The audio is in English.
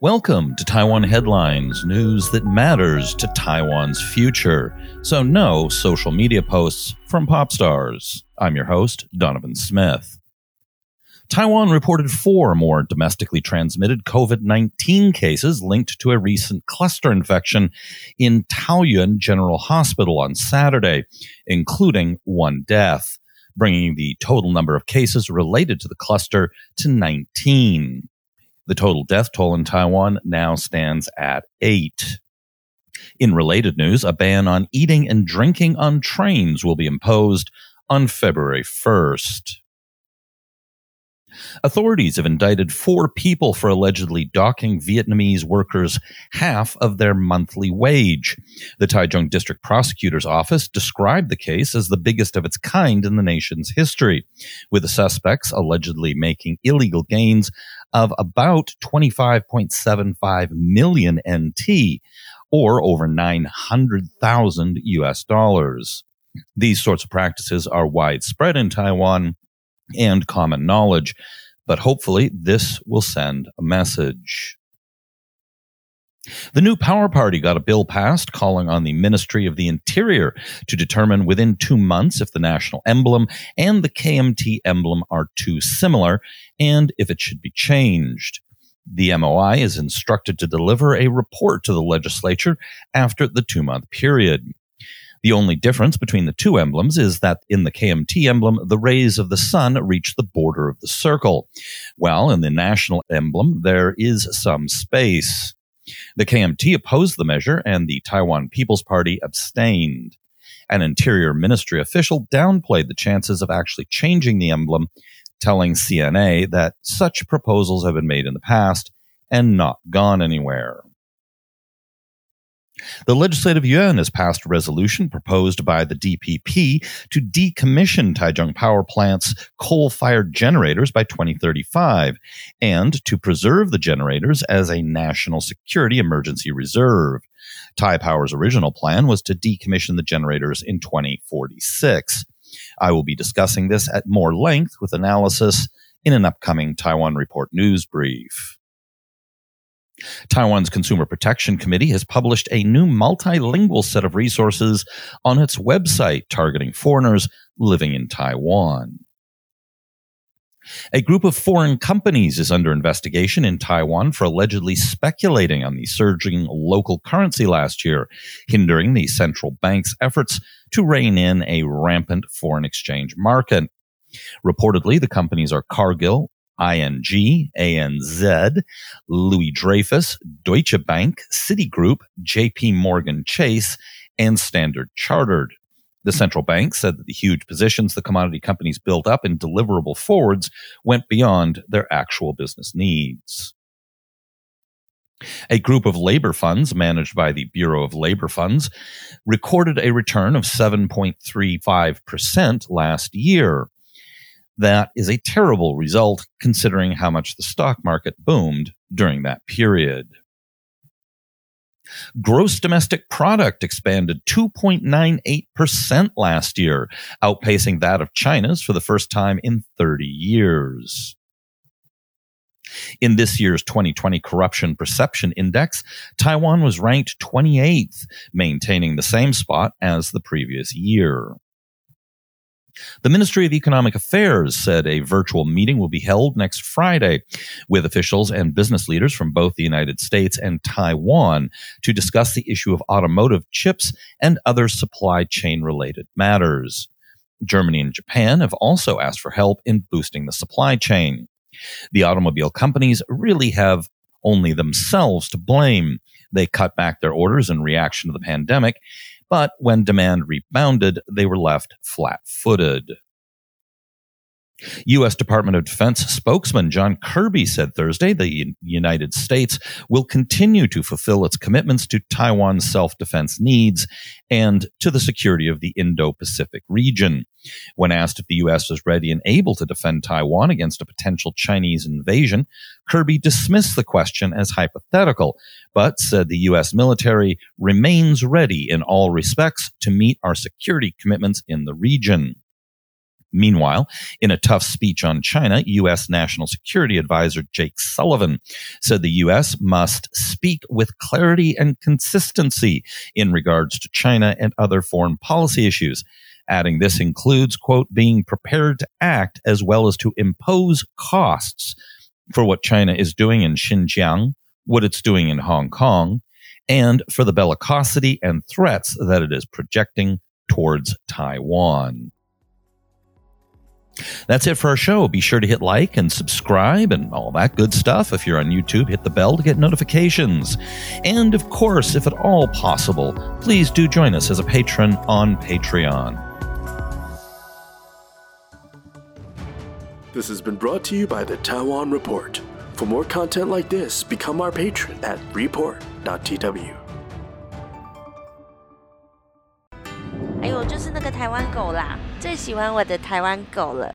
Welcome to Taiwan Headlines, news that matters to Taiwan's future. So, no social media posts from pop stars. I'm your host, Donovan Smith. Taiwan reported four more domestically transmitted COVID 19 cases linked to a recent cluster infection in Taoyuan General Hospital on Saturday, including one death, bringing the total number of cases related to the cluster to 19. The total death toll in Taiwan now stands at eight. In related news, a ban on eating and drinking on trains will be imposed on February 1st. Authorities have indicted four people for allegedly docking Vietnamese workers half of their monthly wage. The Taichung District Prosecutor's Office described the case as the biggest of its kind in the nation's history, with the suspects allegedly making illegal gains of about 25.75 million NT, or over 900,000 US dollars. These sorts of practices are widespread in Taiwan and common knowledge. But hopefully, this will send a message. The new Power Party got a bill passed calling on the Ministry of the Interior to determine within two months if the national emblem and the KMT emblem are too similar and if it should be changed. The MOI is instructed to deliver a report to the legislature after the two month period. The only difference between the two emblems is that in the KMT emblem, the rays of the sun reach the border of the circle, while in the national emblem, there is some space. The KMT opposed the measure, and the Taiwan People's Party abstained. An Interior Ministry official downplayed the chances of actually changing the emblem, telling CNA that such proposals have been made in the past and not gone anywhere. The Legislative Yuan has passed a resolution proposed by the DPP to decommission Taichung power plant's coal fired generators by 2035 and to preserve the generators as a national security emergency reserve. Tai Power's original plan was to decommission the generators in 2046. I will be discussing this at more length with analysis in an upcoming Taiwan Report news brief. Taiwan's Consumer Protection Committee has published a new multilingual set of resources on its website targeting foreigners living in Taiwan. A group of foreign companies is under investigation in Taiwan for allegedly speculating on the surging local currency last year, hindering the central bank's efforts to rein in a rampant foreign exchange market. Reportedly, the companies are Cargill, ING, ANZ, Louis Dreyfus, Deutsche Bank, Citigroup, JP Morgan Chase, and Standard Chartered. The central bank said that the huge positions the commodity companies built up in deliverable forwards went beyond their actual business needs. A group of labor funds managed by the Bureau of Labor Funds recorded a return of 7.35% last year. That is a terrible result considering how much the stock market boomed during that period. Gross domestic product expanded 2.98% last year, outpacing that of China's for the first time in 30 years. In this year's 2020 Corruption Perception Index, Taiwan was ranked 28th, maintaining the same spot as the previous year. The Ministry of Economic Affairs said a virtual meeting will be held next Friday with officials and business leaders from both the United States and Taiwan to discuss the issue of automotive chips and other supply chain related matters. Germany and Japan have also asked for help in boosting the supply chain. The automobile companies really have only themselves to blame. They cut back their orders in reaction to the pandemic but when demand rebounded, they were left flat footed. U.S. Department of Defense spokesman John Kirby said Thursday the United States will continue to fulfill its commitments to Taiwan's self defense needs and to the security of the Indo Pacific region. When asked if the U.S. was ready and able to defend Taiwan against a potential Chinese invasion, Kirby dismissed the question as hypothetical, but said the U.S. military remains ready in all respects to meet our security commitments in the region. Meanwhile, in a tough speech on China, U.S. National Security Advisor Jake Sullivan said the U.S. must speak with clarity and consistency in regards to China and other foreign policy issues. Adding this includes, quote, being prepared to act as well as to impose costs for what China is doing in Xinjiang, what it's doing in Hong Kong, and for the bellicosity and threats that it is projecting towards Taiwan. That's it for our show. Be sure to hit like and subscribe and all that good stuff. If you're on YouTube, hit the bell to get notifications. And of course, if at all possible, please do join us as a patron on Patreon. This has been brought to you by the Taiwan Report. For more content like this, become our patron at report.tw. 台湾狗啦，最喜欢我的台湾狗了。